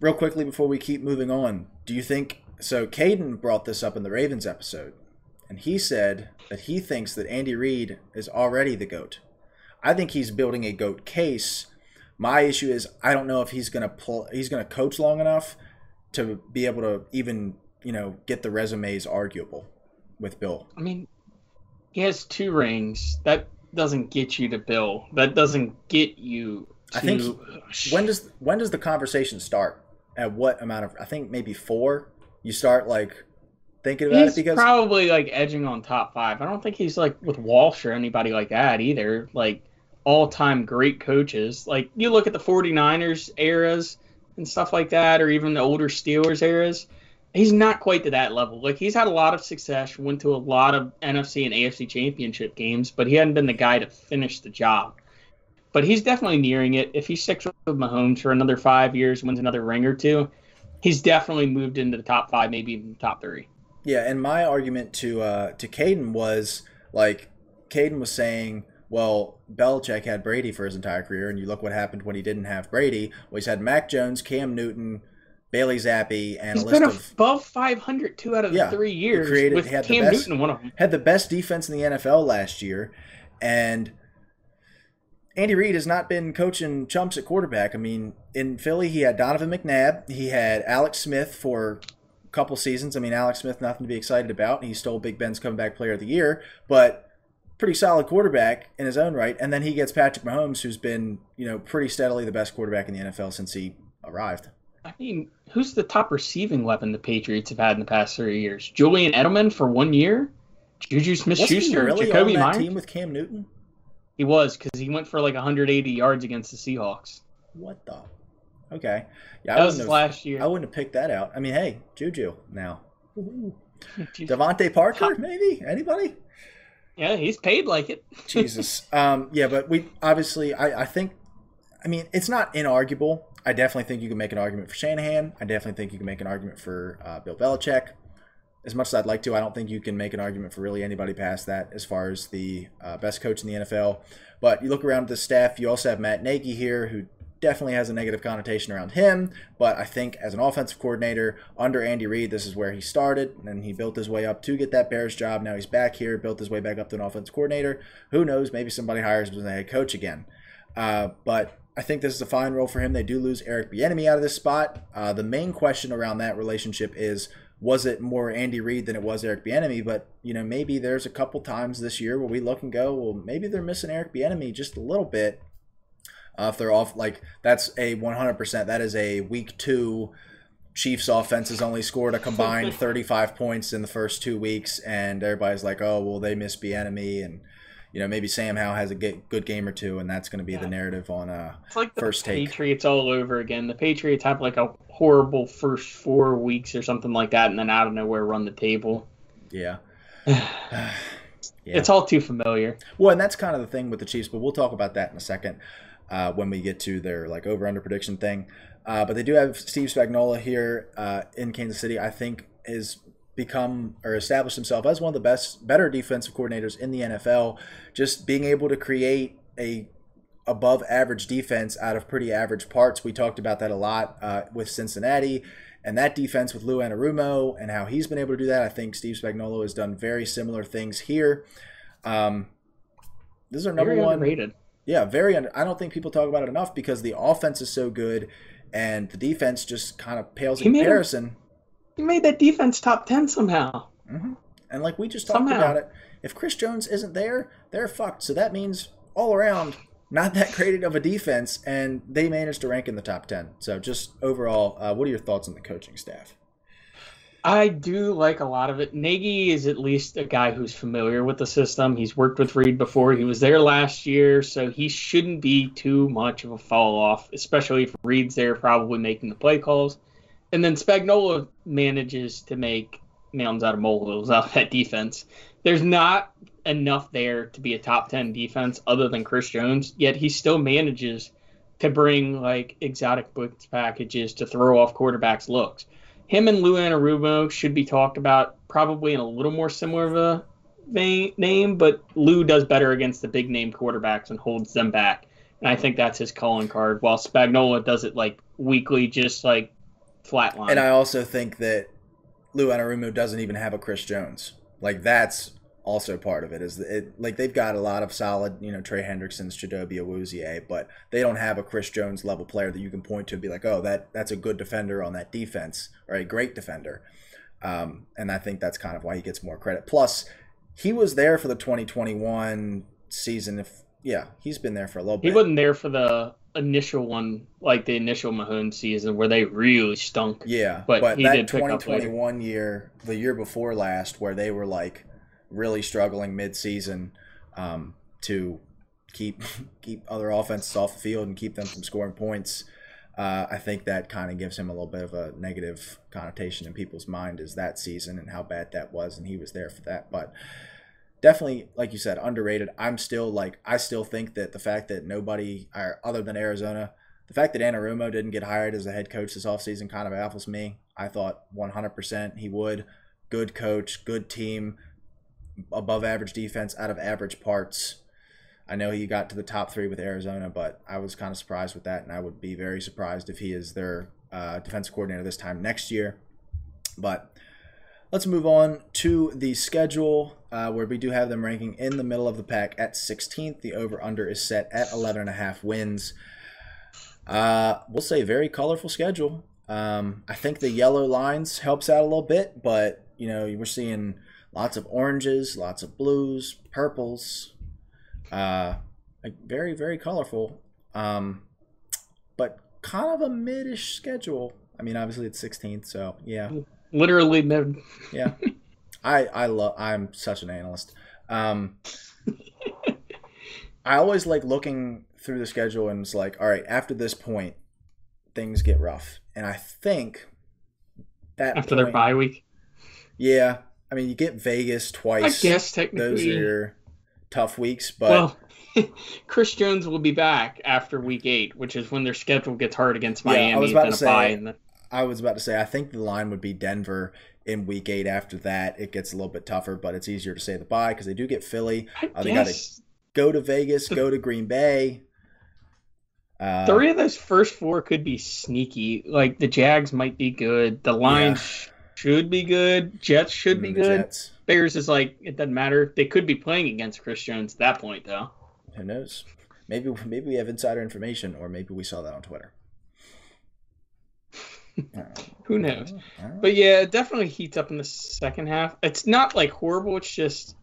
Real quickly before we keep moving on, do you think so? Caden brought this up in the Ravens episode, and he said that he thinks that Andy Reid is already the GOAT. I think he's building a goat case. My issue is I don't know if he's gonna pull. He's gonna coach long enough to be able to even you know get the resumes arguable with Bill. I mean, he has two rings. That doesn't get you to Bill. That doesn't get you to. I think When does when does the conversation start? At what amount of? I think maybe four. You start like thinking about he's it because probably like edging on top five. I don't think he's like with Walsh or anybody like that either. Like all time great coaches. Like you look at the 49ers eras and stuff like that, or even the older Steelers eras. He's not quite to that level. Like he's had a lot of success, went to a lot of NFC and AFC championship games, but he hadn't been the guy to finish the job. But he's definitely nearing it. If he sticks with Mahomes for another five years, wins another ring or two, he's definitely moved into the top five, maybe even the top three. Yeah, and my argument to uh, to Caden was like Caden was saying, well, Belichick had Brady for his entire career, and you look what happened when he didn't have Brady. Well, he's had Mac Jones, Cam Newton, Bailey Zappe, and He's a list been of above 500 two out of the Yeah, three years created- with he had the Cam best- Newton one of them. had the best defense in the NFL last year, and Andy Reid has not been coaching chumps at quarterback. I mean, in Philly, he had Donovan McNabb, he had Alex Smith for a couple seasons. I mean, Alex Smith, nothing to be excited about. He stole Big Ben's comeback player of the year, but pretty solid quarterback in his own right. And then he gets Patrick Mahomes, who's been, you know, pretty steadily the best quarterback in the NFL since he arrived. I mean, who's the top receiving weapon the Patriots have had in the past three years? Julian Edelman for one year? Juju Smith-Schuster, really Jakobi Meyers? team with Cam Newton? He was because he went for like 180 yards against the Seahawks. What the? Okay. Yeah, I That was wouldn't have- last year. I wouldn't have picked that out. I mean, hey, Juju now. <laughs> DeVante Parker, <laughs> maybe? Anybody? yeah, he's paid like it. Jesus. <laughs> Um, yeah, but we obviously, I, I think, I mean, it's not inarguable. I definitely think you can make an argument for Shanahan. I definitely think you can make an argument for uh, Bill Belichick. As much as I'd like to, I don't think you can make an argument for really anybody past that as far as the uh, best coach in the NFL. But you look around the staff, you also have Matt Nagy here, who definitely has a negative connotation around him. But I think as an offensive coordinator under Andy Reid, this is where he started, and he built his way up to get that Bears job. Now he's back here, built his way back up to an offensive coordinator. Who knows? Maybe somebody hires him as a head coach again. Uh, but I think this is a fine role for him. They do lose Eric Bieniemy out of this spot. Uh, the main question around that relationship is was it more Andy Reid than it was Eric Bieniemy? But you know, maybe there's a couple times this year where we look and go, well, maybe they're missing Eric Bieniemy just a little bit. Uh, if they're off, like that's a 100%. That is a week two. Chiefs offense has only scored a combined <laughs> 35 points in the first two weeks, and everybody's like, "Oh, well, they miss Bieniemy," and you know maybe Sam Howell has a good game or two, and that's going to be yeah. the narrative on uh it's like the first Patriots take. all over again. The Patriots have like a horrible first four weeks or something like that, and then out of nowhere run the table. Yeah. <sighs> <sighs> yeah. It's all too familiar. Well, and that's kind of the thing with the Chiefs, but we'll talk about that in a second uh, when we get to their like over under prediction thing. Uh, but they do have Steve Spagnuolo here uh, in Kansas City. I think is become or establish himself as one of the best, better defensive coordinators in the NFL. Just being able to create a above average defense out of pretty average parts. We talked about that a lot uh, with Cincinnati and that defense with Lou Anarumo and how he's been able to do that. I think Steve Spagnuolo has done very similar things here. Um, this is our number very one. Underrated. Yeah, very under. I don't think people talk about it enough because the offense is so good, and the defense just kind of pales in comparison. He made that defense top ten somehow. Mm-hmm. And like we just talked somehow. about it, if Chris Jones isn't there, they're fucked. So that means all around, not that great of a defense, and they managed to rank in the top ten. So just overall, uh, what are your thoughts on the coaching staff? I do like a lot of it. Nagy is at least a guy who's familiar with the system. He's worked with Reid before. He was there last year, so he shouldn't be too much of a fall off, especially if Reid's there, probably making the play calls. And then Spagnuolo manages to make mountains out of molehills out of that defense. There's not enough there to be a top 10 defense other than Chris Jones, yet he still manages to bring like exotic blitz packages to throw off quarterbacks' looks. Him and Lou Anarumo should be talked about probably in a little more similar of a vein, name, but Lou does better against the big name quarterbacks and holds them back. And I think that's his calling card, while Spagnuolo does it like weekly, just like flatline. And I also think that Lou Anarumo doesn't even have a Chris Jones. Like that's also part of it is it like they've got a lot of solid, you know, Trey Hendrickson's, Chidobe Awuzie, but they don't have a Chris Jones level player that you can point to and be like, oh, that that's a good defender on that defense or a great defender. Um, and I think that's kind of why he gets more credit. Plus, he was there for the 2021 season. If yeah, he's been there for a little bit. He wasn't there for the initial one, like the initial Mahomes season, where they really stunk. Yeah, but, but that 2021 year, the year before last, where they were like really struggling mid-season um, to keep <laughs> keep other offenses off the field and keep them from scoring points. Uh, I think that kind of gives him a little bit of a negative connotation in people's mind is that season and how bad that was, and he was there for that. But definitely, like you said, underrated. I'm still like I still think that the fact that nobody other than Arizona, the fact that Anarumo didn't get hired as a head coach this offseason kind of baffles me. I thought 100% he would. Good coach, good team, above average defense out of average parts. I know he got to the top three with Arizona, but I was kind of surprised with that, and I would be very surprised if he is their uh, defensive coordinator this time next year. But let's move on to the schedule, uh, where we do have them ranking in the middle of the pack at 16th. The over under is set at 11 and a half wins. Uh, we'll say very colorful schedule. Um, I think the yellow lines helps out a little bit, but you know we're seeing lots of oranges, lots of blues, purples, uh, very very colorful, um, but kind of a midish schedule. I mean, obviously it's 16th, so yeah, literally yeah, <laughs> I I love. I'm such an analyst. Um, I always like looking through the schedule and it's like, all right, after this point, things get rough, and I think that after point, their bye week. Yeah, I mean, you get Vegas twice. I guess technically those are tough weeks, but well, <laughs> Chris Jones will be back after Week Eight, which is when their schedule gets hard against Miami. Yeah, I was about to say. The... I was about to say. I think the line would be Denver in Week Eight. After that, it gets a little bit tougher, but it's easier to say the bye because they do get Philly. Uh, they got to go to Vegas, go to Green Bay. Uh, Three of those first four could be sneaky. Like the Jags might be good. The Lions. Yeah should be good. Jets should be good. Jets. Bears is like it doesn't matter. They could be playing against Chris Jones at that point though. Who knows? Maybe maybe we have insider information, or maybe we saw that on Twitter. Who knows? But yeah, it definitely heats up in the second half. It's not like horrible. It's just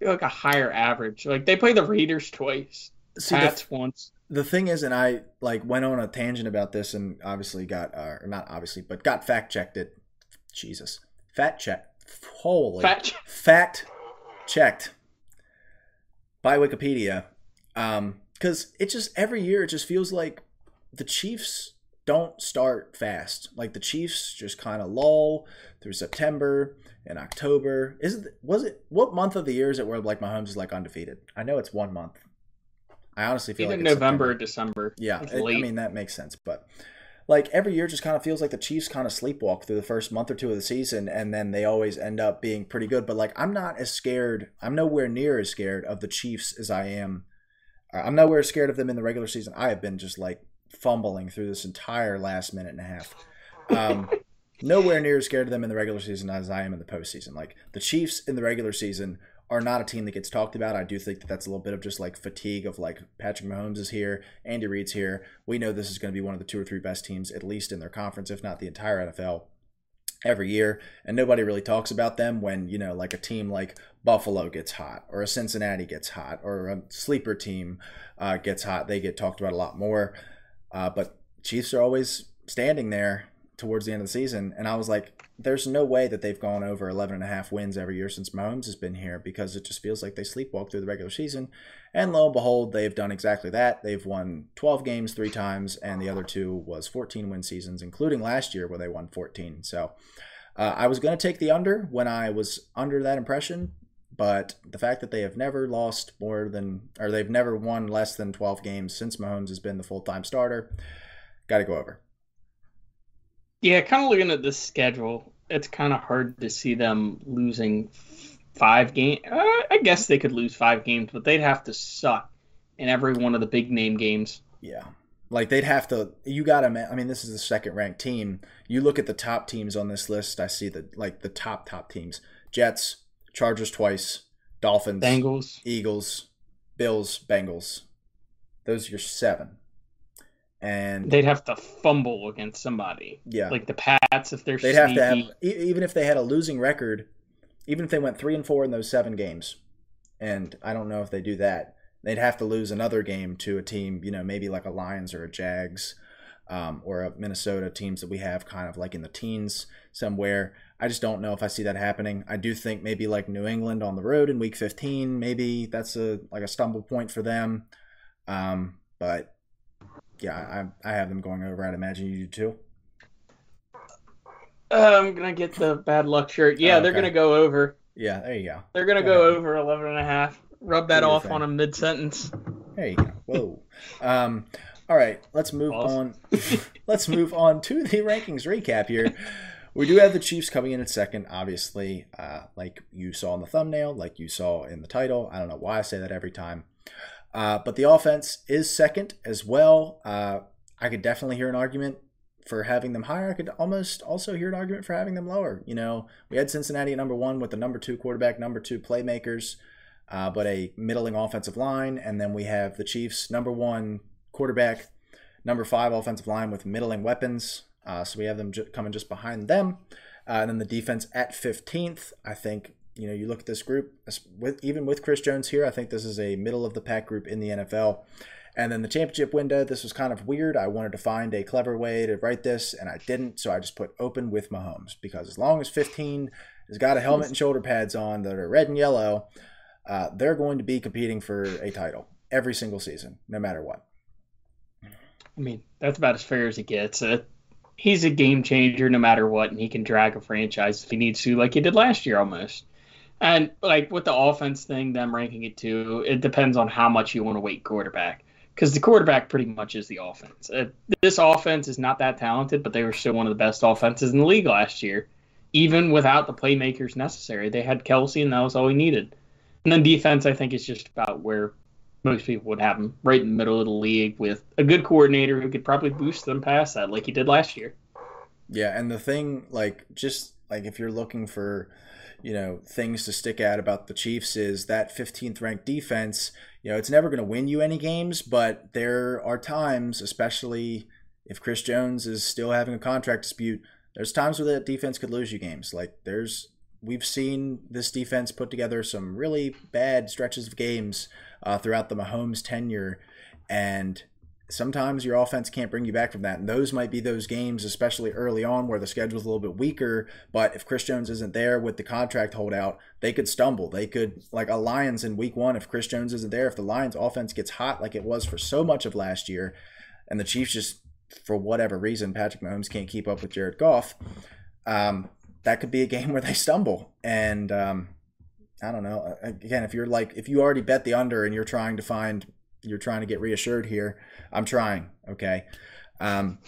like a higher average. Like they play the Raiders twice, See, Pats the, once. The thing is, and I like went on a tangent about this, and obviously got, uh, or not obviously, but got fact checked it Jesus. Fat check. Holy. Fat, fact checked. by Wikipedia, Um, because it just every year it just feels like the Chiefs don't start fast. Like the Chiefs just kind of lull through September and October. Is it was it what month of the year is it where like Mahomes is like undefeated? I know it's one month. I honestly feel Either like November or December. Yeah, it, I mean that makes sense, but like every year just kind of feels like the Chiefs kind of sleepwalk through the first month or two of the season and then they always end up being pretty good. But like I'm not as scared, I'm nowhere near as scared of the Chiefs as I am. Uh, I'm nowhere scared of them in the regular season. I have been just like fumbling through this entire last minute and a half. Um, <laughs> nowhere near as scared of them in the regular season as I am in the postseason. Like the Chiefs in the regular season are not a team that gets talked about. I do think that that's a little bit of just like fatigue of like Patrick Mahomes is here, Andy Reid's here. We know this is going to be one of the two or three best teams, at least in their conference, if not the entire NFL every year and nobody really talks about them when you know like a team like buffalo gets hot or a cincinnati gets hot or a sleeper team uh, gets hot they get talked about a lot more uh, but chiefs are always standing there towards the end of the season and i was like there's no way that they've gone over 11 and a half wins every year since Mahomes has been here because it just feels like they sleepwalk through the regular season. And lo and behold, they've done exactly that. They've won 12 games three times, and the other two was 14 win seasons, including last year where they won 14. So uh, I was going to take the under when I was under that impression, but the fact that they have never lost more than, or they've never won less than 12 games since Mahomes has been the full time starter, got to go over. Yeah, kind of looking at this schedule, it's kind of hard to see them losing five games. Uh, I guess they could lose five games, but they'd have to suck in every one of the big name games. Yeah. Like they'd have to. You got to. I mean, this is the second ranked team. You look at the top teams on this list. I see the like the top top teams: Jets, Chargers twice, Dolphins, Bengals, Eagles, Bills, Bengals. Those are your seven and they'd have to fumble against somebody. Yeah, like the Pats if they're. They'd sneaky. have to have even if they had a losing record, even if they went three and four in those seven games, and I don't know if they do that. They'd have to lose another game to a team, you know, maybe like a Lions or a Jags, um, or a Minnesota teams that we have kind of like in the teens somewhere. I just don't know if I see that happening. I do think maybe like New England on the road in Week 15, maybe that's a like a stumble point for them. Um, but yeah, I I have them going over. I'd imagine you do too. Uh, I'm gonna get the bad luck shirt. Yeah, oh, okay. they're gonna go over. Yeah, there you go. They're gonna go, go over 11 and a half. Rub that off on a mid sentence. There you go. Whoa. um, all right, let's move on. <laughs> let's move on to the rankings recap here. <laughs> We do have the Chiefs coming in at second, obviously, uh, like you saw in the thumbnail, like you saw in the title. I don't know why I say that every time. Uh, but the offense is second as well. Uh, I could definitely hear an argument for having them higher. I could almost also hear an argument for having them lower. You know, we had Cincinnati at number one with the number two quarterback, number two playmakers, uh, but a middling offensive line. And then we have the Chiefs, number one quarterback, number five offensive line with middling weapons. Uh, so we have them ju- coming just behind them. Uh, and then the defense at 15th. I think you know, you look at this group with even with Chris Jones here. I think this is a middle of the pack group in the NFL. And then the championship window, this was kind of weird. I wanted to find a clever way to write this, and I didn't. So I just put open with Mahomes because as long as 15 has got a helmet and shoulder pads on that are red and yellow, uh, they're going to be competing for a title every single season, no matter what. I mean, that's about as fair as it gets. Uh, he's a game changer no matter what, and he can drag a franchise if he needs to, like he did last year almost. And like with the offense thing, them ranking it too, it depends on how much you want to weight quarterback. Because the quarterback pretty much is the offense. Uh, this offense is not that talented, but they were still one of the best offenses in the league last year, even without the playmakers necessary. They had Kelce, and that was all he needed. And then defense, I think, is just about where most people would have them, right in the middle of the league, with a good coordinator who could probably boost them past that, like he did last year. Yeah, and the thing, like, just like if you're looking for you know things to stick at about the Chiefs is that 15th ranked defense. You know, it's never going to win you any games, but there are times, especially if Chris Jones is still having a contract dispute, there's times where that defense could lose you games. Like there's we've seen this defense put together some really bad stretches of games uh, throughout the Mahomes tenure, and sometimes your offense can't bring you back from that. And those might be those games, especially early on where the schedule's a little bit weaker. But if Chris Jones isn't there with the contract holdout, they could stumble. They could, like a Lions in week one, if Chris Jones isn't there, if the Lions offense gets hot like it was for so much of last year, and the Chiefs just, for whatever reason, Patrick Mahomes can't keep up with Jared Goff, um, that could be a <laughs> game where they stumble. And, um, I don't know. Again, if you're like, if you already bet the under and you're trying to find you're trying to get reassured here. I'm trying. Okay. Um,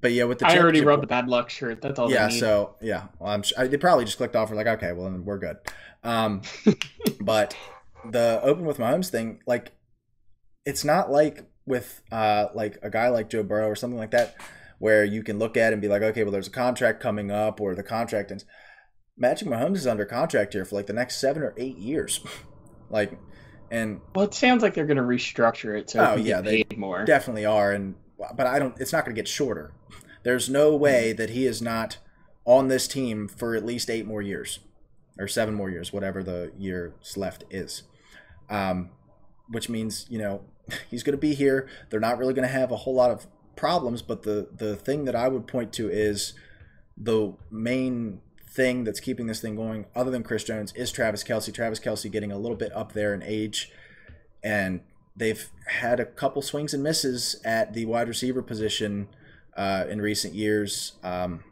but yeah, with the I already wrote the bad luck shirt. That's all. Yeah. So yeah, well, I'm. I, they probably just clicked off. We're like, okay, well, then we're good. Um, <laughs> but the open with Mahomes thing, like, it's not like with uh like a guy like Joe Burrow or something like that, where you can look at and be like, okay, well, there's a contract coming up, or the contract ends. Magic Mahomes is under contract here for like the next seven or eight years. <laughs> like and well, it sounds like they're going to restructure it so oh yeah, they more. Definitely are, and but I don't. It's not going to get shorter. There's no way that he is not on this team for at least eight more years, or seven more years, whatever the years left is. Um, which means you know <laughs> he's going to be here. They're not really going to have a whole lot of problems, but the the thing that I would point to is the main thing that's keeping this thing going, other than Chris Jones, is Travis Kelce. Travis Kelce getting a little bit up there in age, and they've had a couple swings and misses at the wide receiver position uh, in recent years. Um,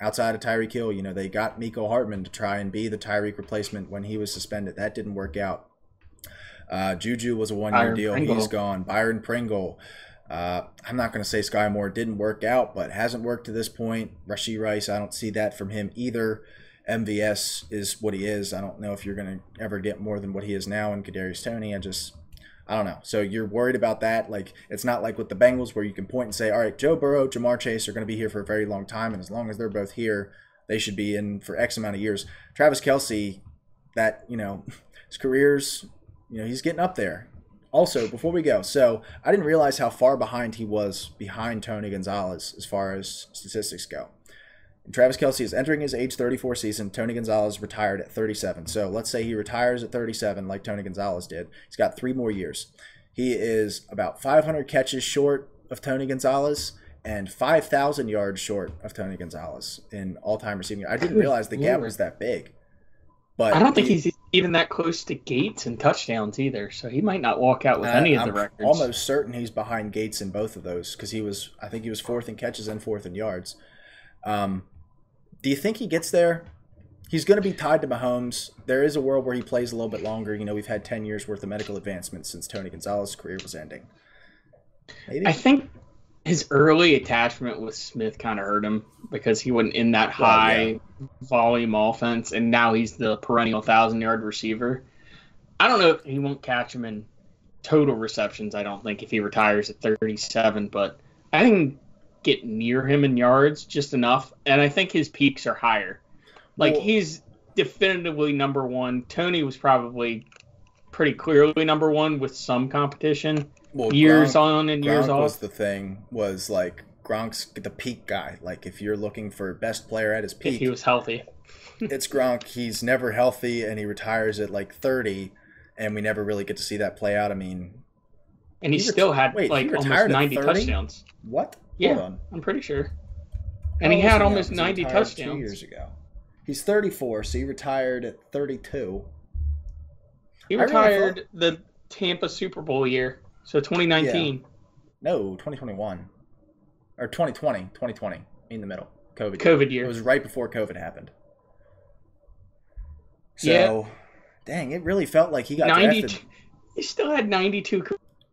outside of Tyreek Hill, you know, they got Mecole Hardman to try and be the Tyreek replacement when he was suspended. That didn't work out. Uh, Juju was a one year deal. Pringle. He's gone. Byron Pringle. Uh, I'm not going to say Skyy Moore didn't work out, but hasn't worked to this point. Rashee Rice, I don't see that from him either. MVS is what he is. I don't know if you're going to ever get more than what he is now. in Kadarius Toney. I just, I don't know. So you're worried about that. Like it's not like with the Bengals where you can point and say, all right, Joe Burrow, Ja'Marr Chase are going to be here for a very long time, and as long as they're both here, they should be in for X amount of years. Travis Kelce, that you know, <laughs> his career's, you know, he's getting up there. Also, before we go, so I didn't realize how far behind he was behind Tony Gonzalez as far as statistics go. And Travis Kelce is entering his age 34 season. Tony Gonzalez retired at 37. So let's say he retires at 37, like Tony Gonzalez did. He's got three more years. He is about 500 catches short of Tony Gonzalez and 5,000 yards short of Tony Gonzalez in all time receiving. I didn't realize the gap was that big. But I don't think he, he's even that close to Gates and touchdowns either. So he might not walk out with any of the records. Almost certain he's behind Gates in both of those because he was. I think he was fourth in catches and fourth in yards. Um, do you think he gets there? He's going to be tied to Mahomes. There is a world where he plays a little bit longer. You know, we've had ten years worth of medical advancements since Tony Gonzalez's career was ending. Maybe. I think his early attachment with Smith kind of hurt him because he wasn't in that oh, high well, yeah. volume offense, and now he's the perennial thousand yard receiver. I don't know if he won't catch him in total receptions. I don't think if he retires at 37, but I think get near him in yards just enough, and I think his peaks are higher. Like well, he's definitively number one. Tony was probably pretty clearly number one with some competition well, years Gronk, on and years Gronk off. Was the thing was like Gronk's the peak guy. Like if you're looking for best player at his peak, if he was healthy. <laughs> it's Gronk. He's never healthy, and he retires at like 30, and we never really get to see that play out. I mean, and he, he still had wait, like almost 90 touchdowns. What? Yeah, I'm pretty sure. And he had almost 90 touchdowns two years ago. He's 34, so he retired at 32. He retired really the Tampa Super Bowl year. So 2019. Yeah. No, 2021. Or 2020. 2020. In the middle. COVID. COVID year. year. It was right before COVID happened. So, yeah. dang, it really felt like he got 90, drafted. He still had 92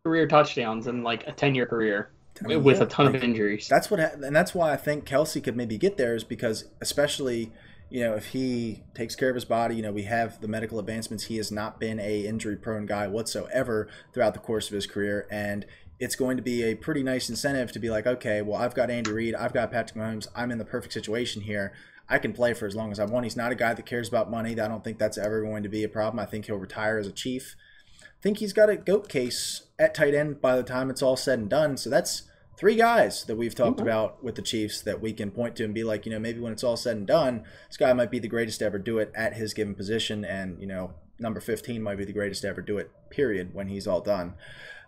career touchdowns in like a 10 year career. I mean, with yeah, a ton like, of injuries. That's what, and that's why I think Kelce could maybe get there is because, especially you know, if he takes care of his body, you know, we have the medical advancements. He has not been a injury prone guy whatsoever throughout the course of his career, and it's going to be a pretty nice incentive to be like, okay, well, I've got Andy Reid, I've got Patrick Mahomes, I'm in the perfect situation here. I can play for as long as I want. He's not a guy that cares about money. I don't think that's ever going to be a problem. I think he'll retire as a Chief. I think he's got a goat case at tight end by the time it's all said and done. So that's three guys that we've talked mm-hmm. about with the Chiefs that we can point to and be like, you know, maybe when it's all said and done, this guy might be the greatest to ever do it at his given position, and you know, number fifteen might be the greatest to ever do it. Period. When he's all done.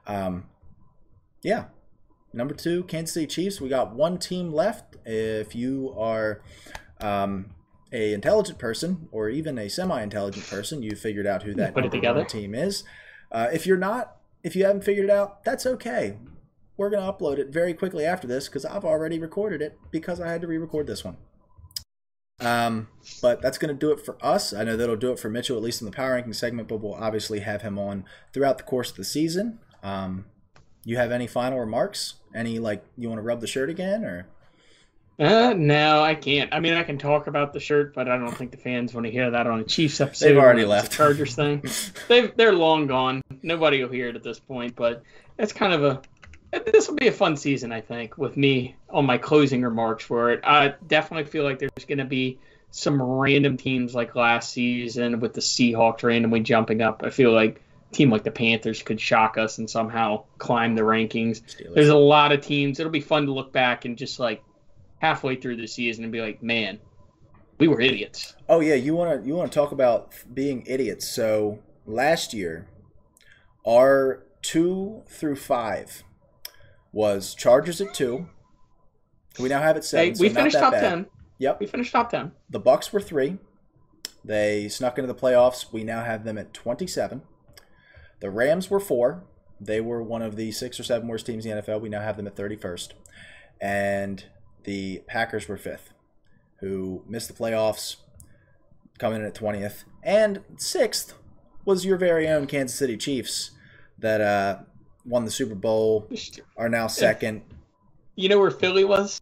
Um, yeah, number two, Kansas City Chiefs. We got one team left. If you are um, a intelligent person or even a semi-intelligent person, you figured out who that Put it together. team is. Uh, if you're not, if you haven't figured it out, that's okay. We're gonna upload it very quickly after this because I've already recorded it because I had to re-record this one. Um, but that's going to do it for us. I know that'll do it for Mitchell, at least in the power ranking segment, but we'll obviously have him on throughout the course of the season. Um, you have any final remarks? Any, like, you want to rub the shirt again, or? Uh, no, I can't. I mean, I can talk about the shirt, but I don't think the fans want to hear that on a Chiefs episode. They've already left. Chargers thing. <laughs> They've they're long gone. Nobody will hear it at this point. But it's kind of a. This will be a fun season, I think, with me on my closing remarks for it. I definitely feel like there's going to be some random teams like last season with the Seahawks randomly jumping up. I feel like a team like the Panthers could shock us and somehow climb the rankings. There's a lot of teams. It'll be fun to look back and just like halfway through the season and be like, man, we were idiots. Oh yeah, you want to you want to talk about being idiots. So last year, our two through five was Chargers at two. We now have it seven. Hey, so we not finished that top bad. ten. Yep. We finished top ten. The Bucs were three. They snuck into the playoffs. We now have them at 27. The Rams were four. They were one of the six or seven worst teams in the NFL. We now have them at 31st. And the Packers were fifth, who missed the playoffs, coming in at 20th. And sixth was your very own Kansas City Chiefs that uh, won the Super Bowl, are now second, You know where Philly was?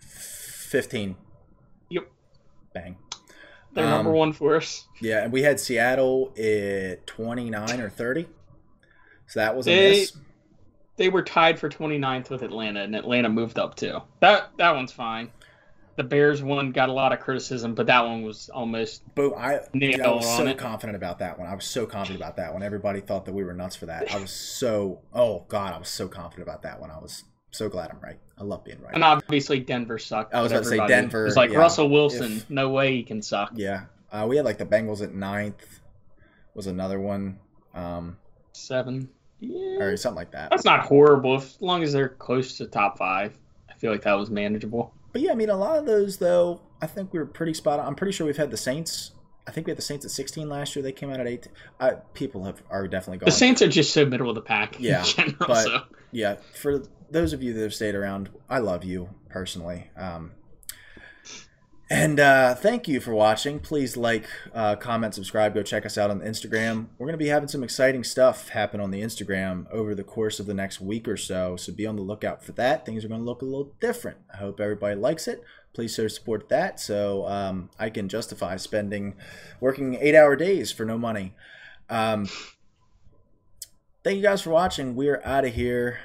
15. Yep. Bang. They're Um, number one for us. Yeah, and we had Seattle at 29 or 30. So that was a They- miss. They were tied for 29th with Atlanta, and Atlanta moved up too. That that one's fine. The Bears one got a lot of criticism, but that one was almost But I, dude, I was so it. confident about that one. I was so confident about that one. Everybody thought that we were nuts for that. I was so, oh, God, I was so confident about that one. I was so glad I'm right. I love being right. and obviously Denver sucked. I was about to say Denver, was like yeah, Russell Wilson. if- no way he can suck. Yeah. Uh, we had like the Bengals at ninth, was another one, um, Seven. Yeah. or something like that. That's not horrible. If, as long as they're close to top five, I feel like that was manageable. But yeah, I mean, a lot of those though, I think we were pretty spot on. I'm pretty sure we've had the Saints. I think we had the Saints at 16 last year. They came out at 8. Uh, people have are definitely gone. The Saints are just so middle of the pack Yeah, in general. but- so. yeah, for those of you that have stayed around, I love you personally. Um, and uh, thank you for watching. Please like, uh, comment, subscribe. Go check us out on Instagram. We're going to be having some exciting stuff happen on the Instagram over the course of the next week or so. So be on the lookout for that. Things are going to look a little different. I hope everybody likes it. Please support that so um, I can justify spending working eight hour days for no money. Um, thank you guys for watching. We're out of here.